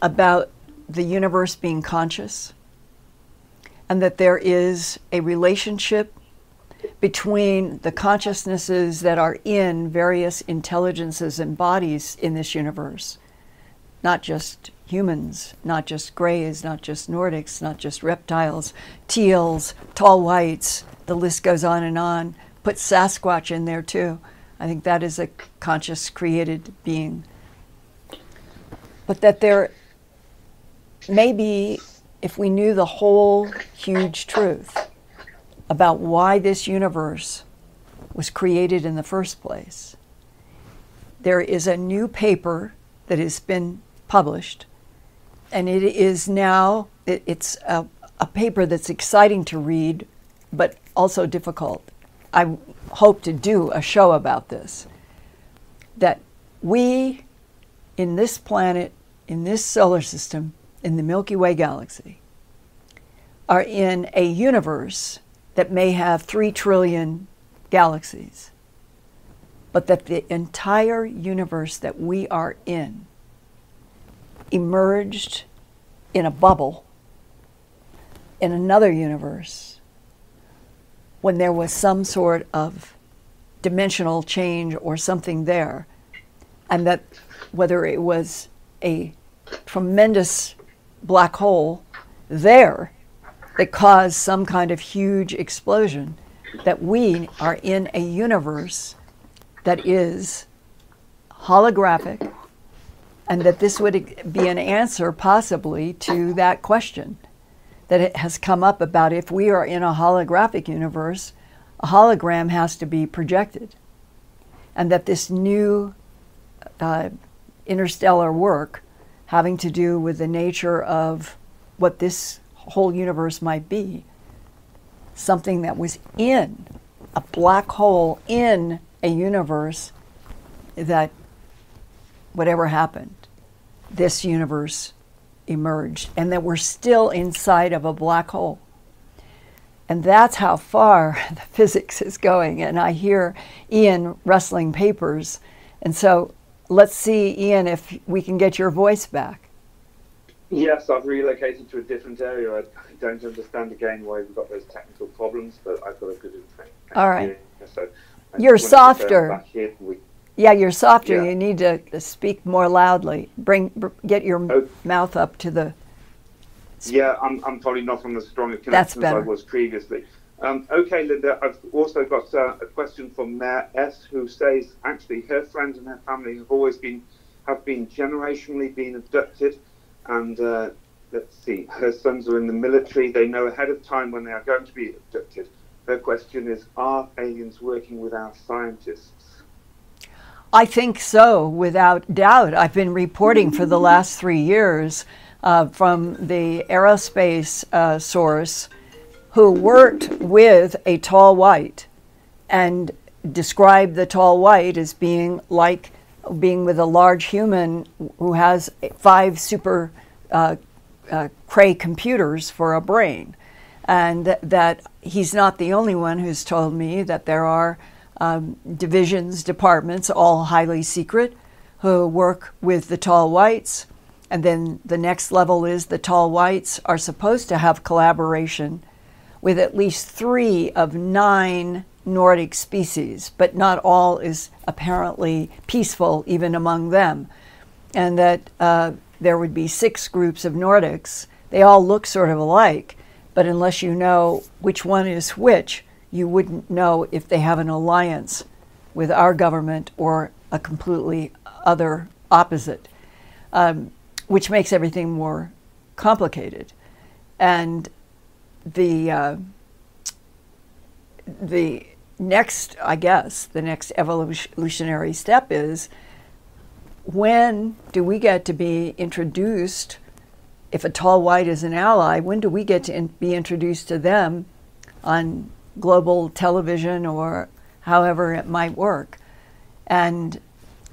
about the universe being conscious and that there is a relationship between the consciousnesses that are in various intelligences and bodies in this universe, not just humans, not just greys, not just Nordics, not just reptiles, teals, tall whites, the list goes on and on. Put Sasquatch in there too. I think that is a conscious created being. But that there maybe if we knew the whole huge truth about why this universe was created in the first place, there is a new paper that has been published, and it is now, it, it's a, a paper that's exciting to read, but also difficult. I hope to do a show about this. That we, in this planet, in this solar system, in the Milky Way galaxy, are in a universe that may have three trillion galaxies, but that the entire universe that we are in emerged in a bubble in another universe when there was some sort of dimensional change or something there, and that whether it was a tremendous black hole there that caused some kind of huge explosion, that we are in a universe that is holographic, and that this would be an answer possibly to that question that it has come up about if we are in a holographic universe, a hologram has to be projected. And that this new uh, interstellar work having to do with the nature of what this whole universe might be, something that was in a black hole in a universe that whatever happened, this universe emerged, and that we're still inside of a black hole. And that's how far the physics is going. And I hear Ian rustling papers. And so let's see, Ian, if we can get your voice back. Yes, I've relocated to a different area. I don't understand again why we've got those technical problems, but I've got a good information. All right. So You're softer. Yeah, you're softer. Yeah. You need to speak more loudly. Bring, get your oh. mouth up to the. Yeah, I'm, I'm probably not on the strongest connection as I was previously. Um, okay, Linda, I've also got uh, a question from Mayor S, who says actually her friends and her family have always been have been generationally been abducted, and uh, let's see, her sons are in the military. They know ahead of time when they are going to be abducted. Her question is: Are aliens working with our scientists? I think so, without doubt. I've been reporting for the last three years uh, from the aerospace uh, source who worked with a tall white and described the tall white as being like being with a large human who has five super uh, uh, Cray computers for a brain. And th- that he's not the only one who's told me that there are um, divisions, departments, all highly secret, who work with the tall whites. And then the next level is the tall whites are supposed to have collaboration with at least three of nine Nordic species, but not all is apparently peaceful even among them. And that uh, there would be six groups of Nordics. They all look sort of alike, but unless you know which one is which, you wouldn't know if they have an alliance with our government or a completely other opposite, um, which makes everything more complicated. And the uh, the next, I guess, the next evolutionary step is when do we get to be introduced? If a tall white is an ally, when do we get to in, be introduced to them on global television or however it might work? And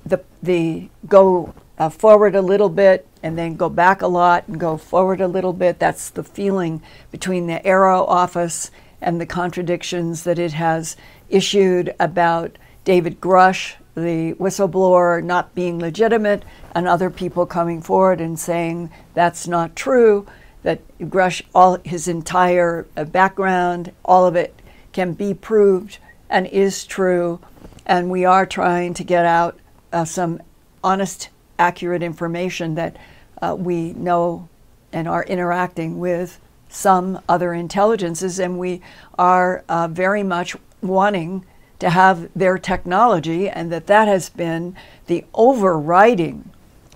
the the go uh, forward a little bit and then go back a lot and go forward a little bit. That's the feeling between the AARO office and the contradictions that it has issued about David Grusch, the whistleblower, not being legitimate, and other people coming forward and saying that's not true, that Grusch, all his entire uh, background, all of it can be proved and is true. And we are trying to get out uh, some honest, accurate information that uh, we know and are interacting with some other intelligences, and we are uh, very much wanting to have their technology, and that that has been the overriding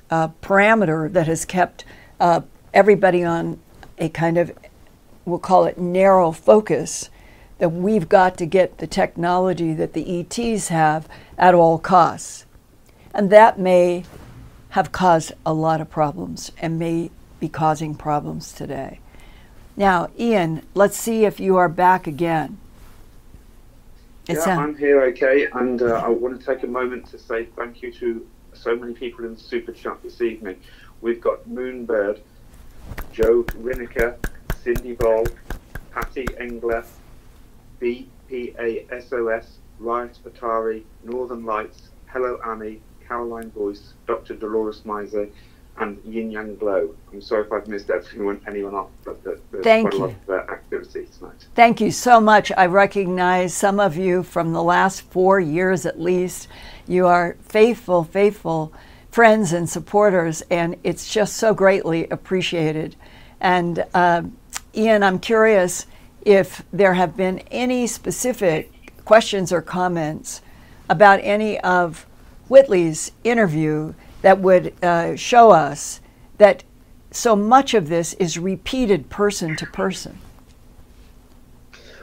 uh, parameter that has kept uh, everybody on a kind of, we'll call it narrow focus, that we've got to get the technology that the ETs have at all costs. And that may have caused a lot of problems and may be causing problems today. Now, Ian, let's see if you are back again. It's yeah, I'm here, okay, and uh, I want to take a moment to say thank you to so many people in the super chat this evening. We've got Moonbird, Joe Rineker, Cindy Ball, Patty Engler, BPASOS, Riot Atari, Northern Lights, Hello Annie, Caroline Boyce, Dr. Dolores Miser, and Yin Yang Glow. I'm sorry if I've missed anyone, anyone off, but there's Thank quite you. a lot of uh, activity tonight. Thank you so much. I recognize some of you from the last four years at least. You are faithful, faithful friends and supporters, and it's just so greatly appreciated. And uh, Ian, I'm curious if there have been any specific questions or comments about any of Whitley's interview that would uh, show us that so much of this is repeated person to person.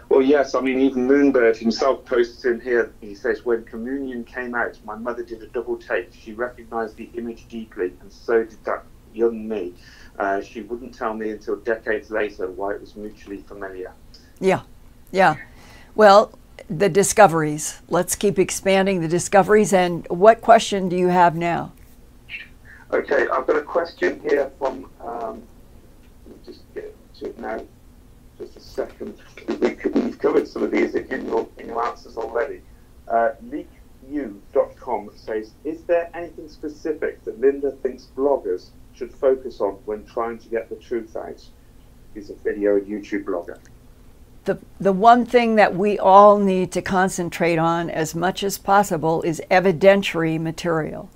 Well, yes. I mean, even Moonbird himself posts in here. He says, "When Communion came out, my mother did a double take. She recognised the image deeply, and so did that young me. Uh, she wouldn't tell me until decades later why it was mutually familiar." Yeah, yeah. Well, the discoveries. Let's keep expanding the discoveries. And what question do you have now? Okay, I've got a question here from. Um, just get to it now. Just a second. We've covered some of these in your, in your answers already. Uh, leaku.com says, is there anything specific that Linda thinks bloggers should focus on when trying to get the truth out? He's a video and YouTube blogger the, the one thing that we all need to concentrate on as much as possible is evidentiary material.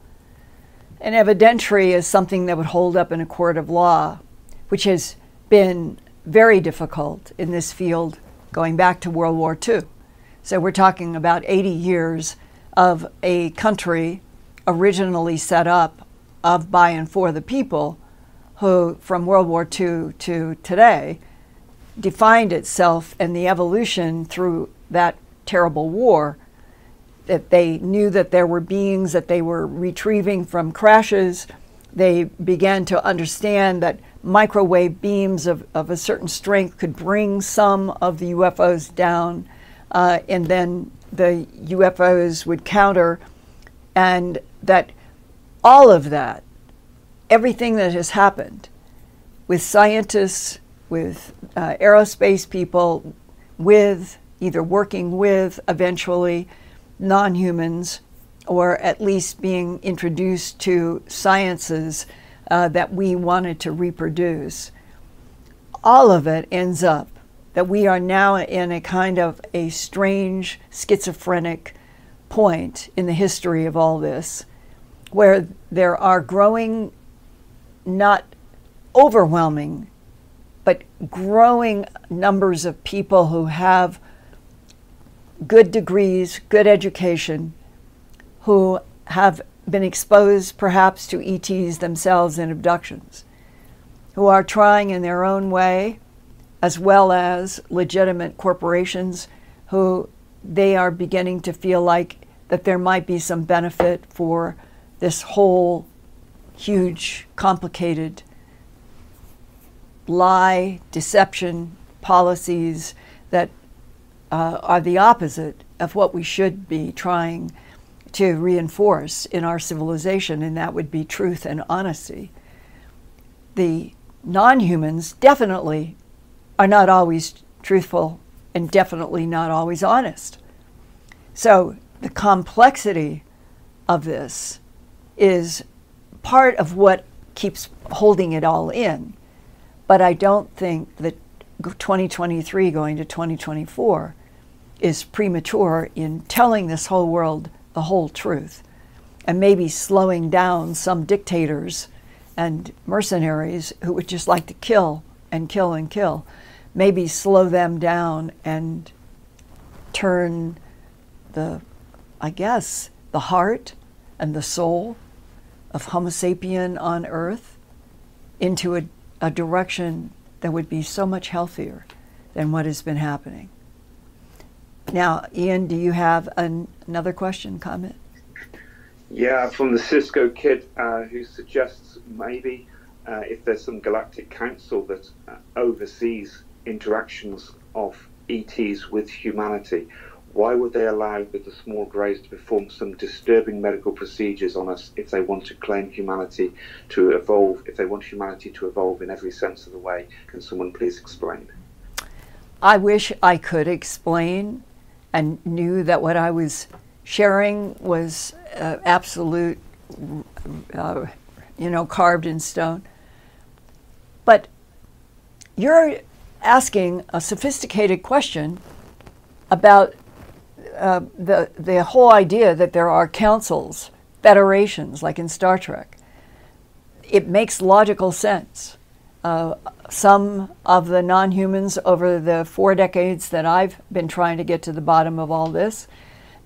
And evidentiary is something that would hold up in a court of law, which has been very difficult in this field going back to World War II. So we're talking about 80 years of a country originally set up of, by, and for the people who, from World War II to today, defined itself and the evolution through that terrible war. That they knew that there were beings that they were retrieving from crashes. They began to understand that microwave beams of, of a certain strength could bring some of the UFOs down, uh, and then the UFOs would counter, and that all of that, everything that has happened with scientists with uh, aerospace people, with either working with eventually non humans, or at least being introduced to sciences uh, that we wanted to reproduce. All of it ends up that we are now in a kind of a strange schizophrenic point in the history of all this where there are growing, not overwhelming, but growing numbers of people who have good degrees, good education, who have been exposed perhaps to ETs themselves in abductions, who are trying in their own way, as well as legitimate corporations who they are beginning to feel like that there might be some benefit for this whole huge, complicated lie, deception policies that uh, are the opposite of what we should be trying to reinforce in our civilization, and that would be truth and honesty. The non humans definitely are not always truthful and definitely not always honest. So, the complexity of this is part of what keeps holding it all in. But I don't think that 2023 going to 2024 is premature in telling this whole world the whole truth and maybe slowing down some dictators and mercenaries who would just like to kill and kill and kill. Maybe slow them down and turn the, I guess, the heart and the soul of Homo sapien on Earth into a, a direction that would be so much healthier than what has been happening. Now, Ian, do you have an, another question, comment? Yeah, from the Cisco kid uh, who suggests maybe uh, if there's some galactic council that uh, oversees interactions of ETs with humanity, why would they allow the small greys to perform some disturbing medical procedures on us if they want to claim humanity to evolve, if they want humanity to evolve in every sense of the way? Can someone please explain? I wish I could explain and knew that what I was sharing was uh, absolute, uh, you know, carved in stone. But you're asking a sophisticated question about uh, the, the whole idea that there are councils, federations, like in Star Trek. It makes logical sense. Uh, some of the non humans over the four decades that I've been trying to get to the bottom of all this,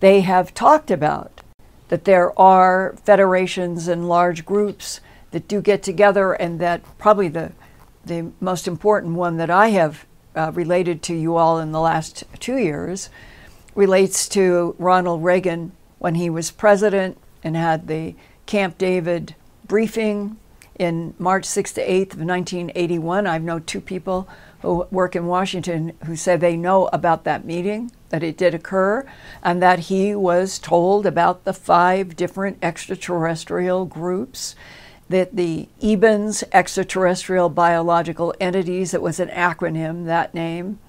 they have talked about that there are federations and large groups that do get together, and that probably the, the most important one that I have uh, related to you all in the last two years relates to Ronald Reagan when he was president and had the Camp David briefing in March 6th to 8th of 1981. I've known two people who work in Washington who said they know about that meeting, that it did occur, and that he was told about the five different extraterrestrial groups, that the EBENS, extraterrestrial biological entities, it was an acronym, that name,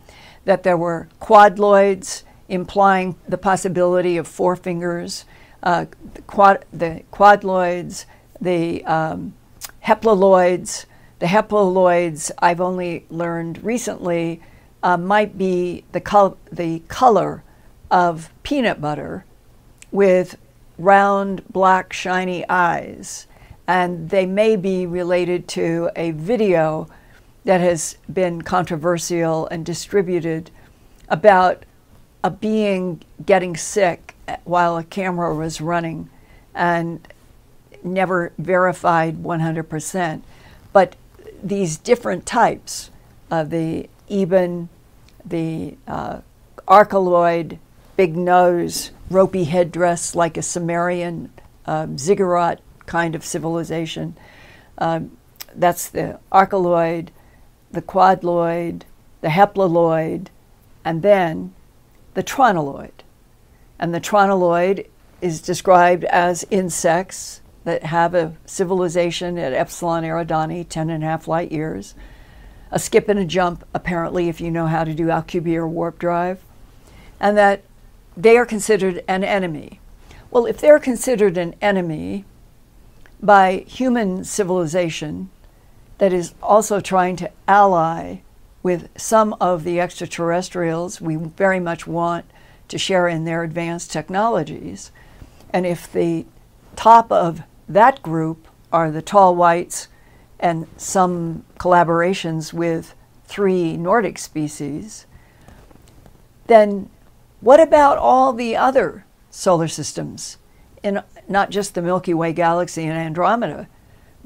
that there were quadloids, implying the possibility of four fingers, uh, the, quad, the quadloids, the um. The haploids, I've only learned recently, uh, might be the, col- the color of peanut butter with round, black, shiny eyes. And they may be related to a video that has been controversial and distributed about a being getting sick while a camera was running and never verified 100%. But these different types of the EBEN, the uh, big nose, ropey headdress like a Sumerian um, ziggurat kind of civilization. Um, that's the archeloid, the quadloid, the haploid, and then the tronoloid. And the tronoloid is described as insects that have a civilization at Epsilon Eridani, 10 and a half light years, a skip and a jump, apparently, if you know how to do Alcubierre warp drive, and that they are considered an enemy. Well, if they're considered an enemy by human civilization that is also trying to ally with some of the extraterrestrials we very much want to share in their advanced technologies, and if the top of that group are the tall whites and some collaborations with three Nordic species, then what about all the other solar systems, in not just the Milky Way galaxy and Andromeda,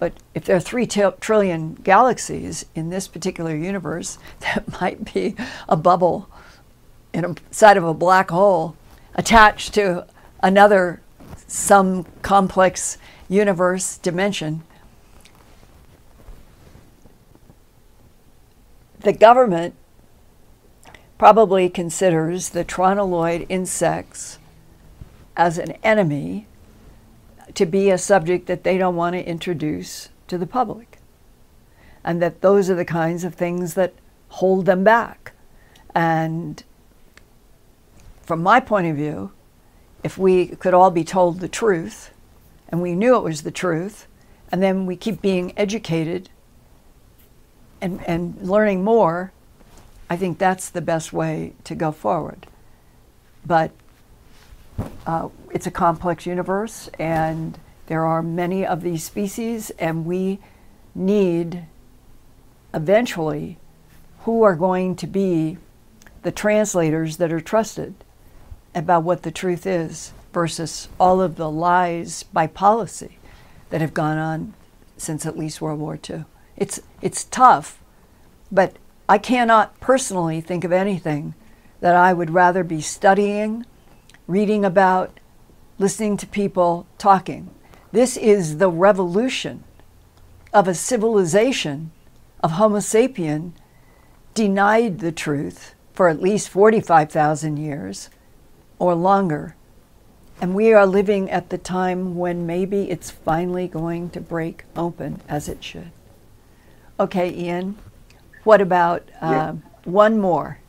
but if there are three trillion galaxies in this particular universe, that might be a bubble inside of a black hole attached to another some complex universe dimension. The government probably considers the tronoloid insects as an enemy to be a subject that they don't want to introduce to the public. And that those are the kinds of things that hold them back. And from my point of view, if we could all be told the truth, and we knew it was the truth, and then we keep being educated and, and learning more, I think that's the best way to go forward. But uh, it's a complex universe, and there are many of these species, and we need eventually who are going to be the translators that are trusted about what the truth is versus all of the lies by policy that have gone on since at least World War II. It's, it's tough, but I cannot personally think of anything that I would rather be studying, reading about, listening to people talking. This is the revolution of a civilization of Homo sapien denied the truth for at least 45,000 years or longer. And we are living at the time when maybe it's finally going to break open as it should. Okay, Ian, what about uh, yeah. one more?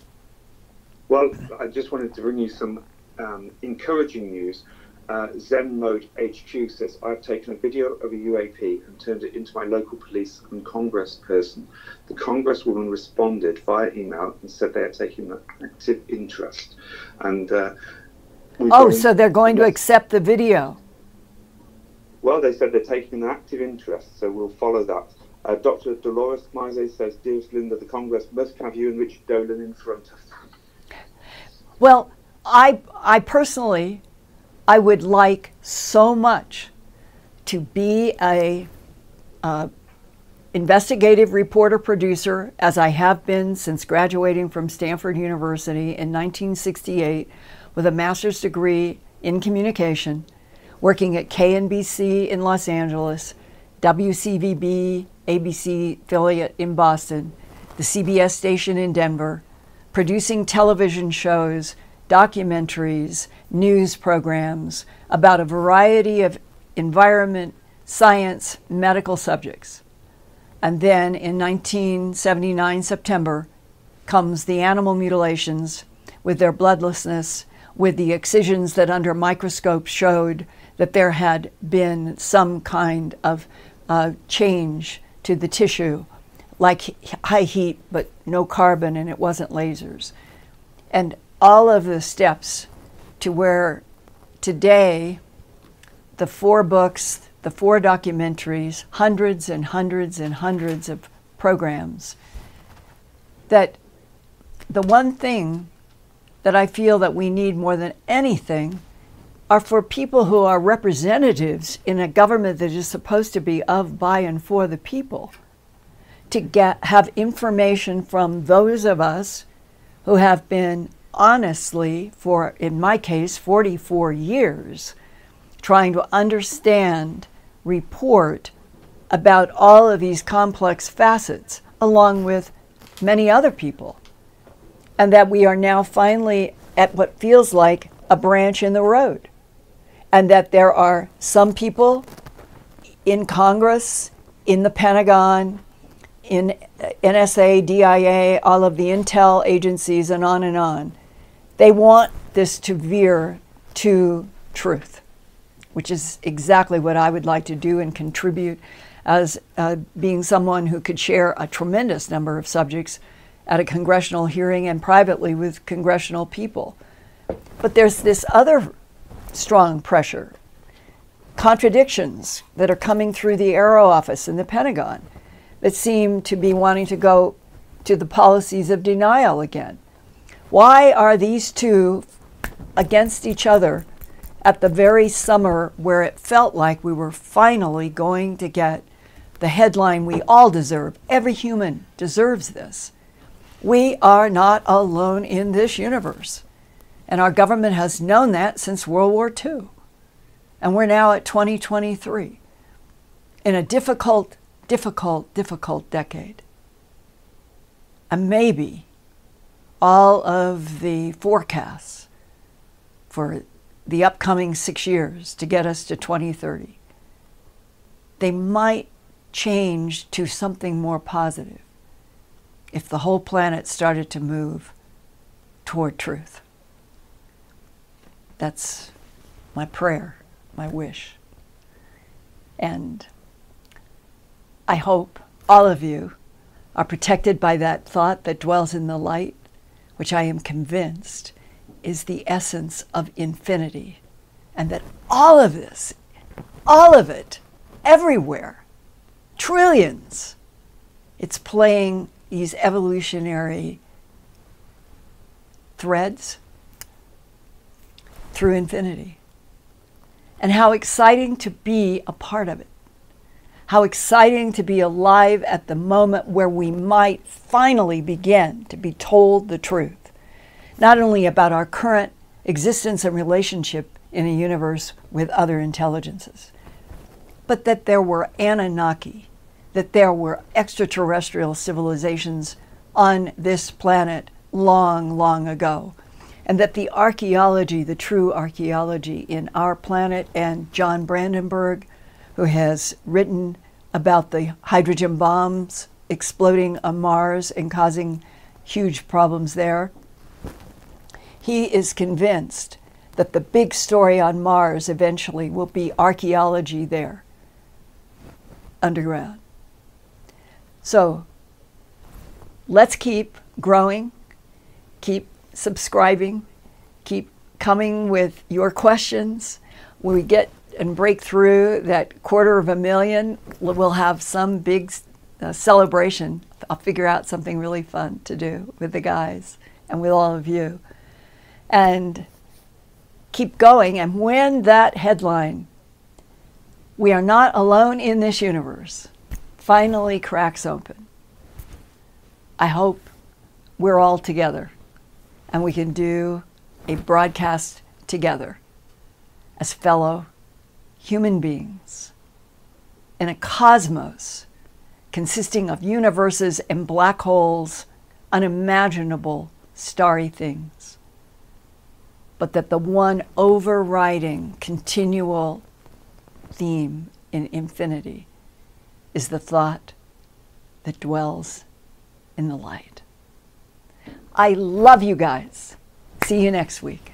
Well, I just wanted to bring you some um, encouraging news. Uh, Zen Mode HQ says, I've taken a video of a UAP and turned it into my local police and Congress person. The Congresswoman responded via email and said they are taking an active interest. And uh, Oh, so they're going yes. to accept the video? Well, they said they're taking an active interest, so we'll follow that. Uh, Dr. Dolores Mise says, Dearest Linda, the Congress must have you and Richard Dolan in front of them. Well, I, I personally, I would like so much to be a investigative reporter producer, as I have been since graduating from Stanford University in 1968 with a master's degree in communication, working at KNBC in Los Angeles, WCVB ABC affiliate in Boston, the CBS station in Denver, producing television shows, documentaries, news programs about a variety of environment, science, medical subjects. And then in 1979 September comes the animal mutilations with their bloodlessness with the excisions that under microscopes showed that there had been some kind of uh, change to the tissue, like high heat but no carbon, and it wasn't lasers. And all of the steps to where today the four books, the four documentaries, hundreds and hundreds and hundreds of programs, that the one thing that I feel that we need more than anything are for people who are representatives in a government that is supposed to be of, by, and for the people to get have information from those of us who have been honestly for in my case 44 years trying to understand report about all of these complex facets along with many other people and that we are now finally at what feels like a branch in the road. And that there are some people in Congress, in the Pentagon, in NSA, DIA, all of the intel agencies, and on and on. They want this to veer to truth, which is exactly what I would like to do and contribute as uh, being someone who could share a tremendous number of subjects at a congressional hearing and privately with congressional people. But there's this other strong pressure, contradictions that are coming through the AARO Office and the Pentagon that seem to be wanting to go to the policies of denial again. Why are these two against each other at the very summer where it felt like we were finally going to get the headline we all deserve? Every human deserves this. We are not alone in this universe. And our government has known that since World War II. And we're now at 2023 in a difficult, difficult, difficult decade. And maybe all of the forecasts for the upcoming six years to get us to 2030, they might change to something more positive if the whole planet started to move toward truth. That's my prayer, my wish. And I hope all of you are protected by that thought that dwells in the light, which I am convinced is the essence of infinity. And that all of this, all of it, everywhere, trillions, it's playing these evolutionary threads through infinity. And how exciting to be a part of it. How exciting to be alive at the moment where we might finally begin to be told the truth, not only about our current existence and relationship in a universe with other intelligences, but that there were Anunnaki, that there were extraterrestrial civilizations on this planet long, long ago and that the archaeology, the true archaeology in our planet, and John Brandenburg, who has written about the hydrogen bombs exploding on Mars and causing huge problems there, he is convinced that the big story on Mars eventually will be archaeology there, underground. So let's keep growing, keep subscribing. Keep coming with your questions. When we get and break through that quarter of a million, we'll have some big uh, celebration. I'll figure out something really fun to do with the guys and with all of you. And keep going. And when that headline, we are not alone in this universe, finally cracks open, I hope we're all together and we can do a broadcast together as fellow human beings in a cosmos consisting of universes and black holes, unimaginable starry things. But that the one overriding continual theme in infinity is the thought that dwells in the light. I love you guys. See you next week.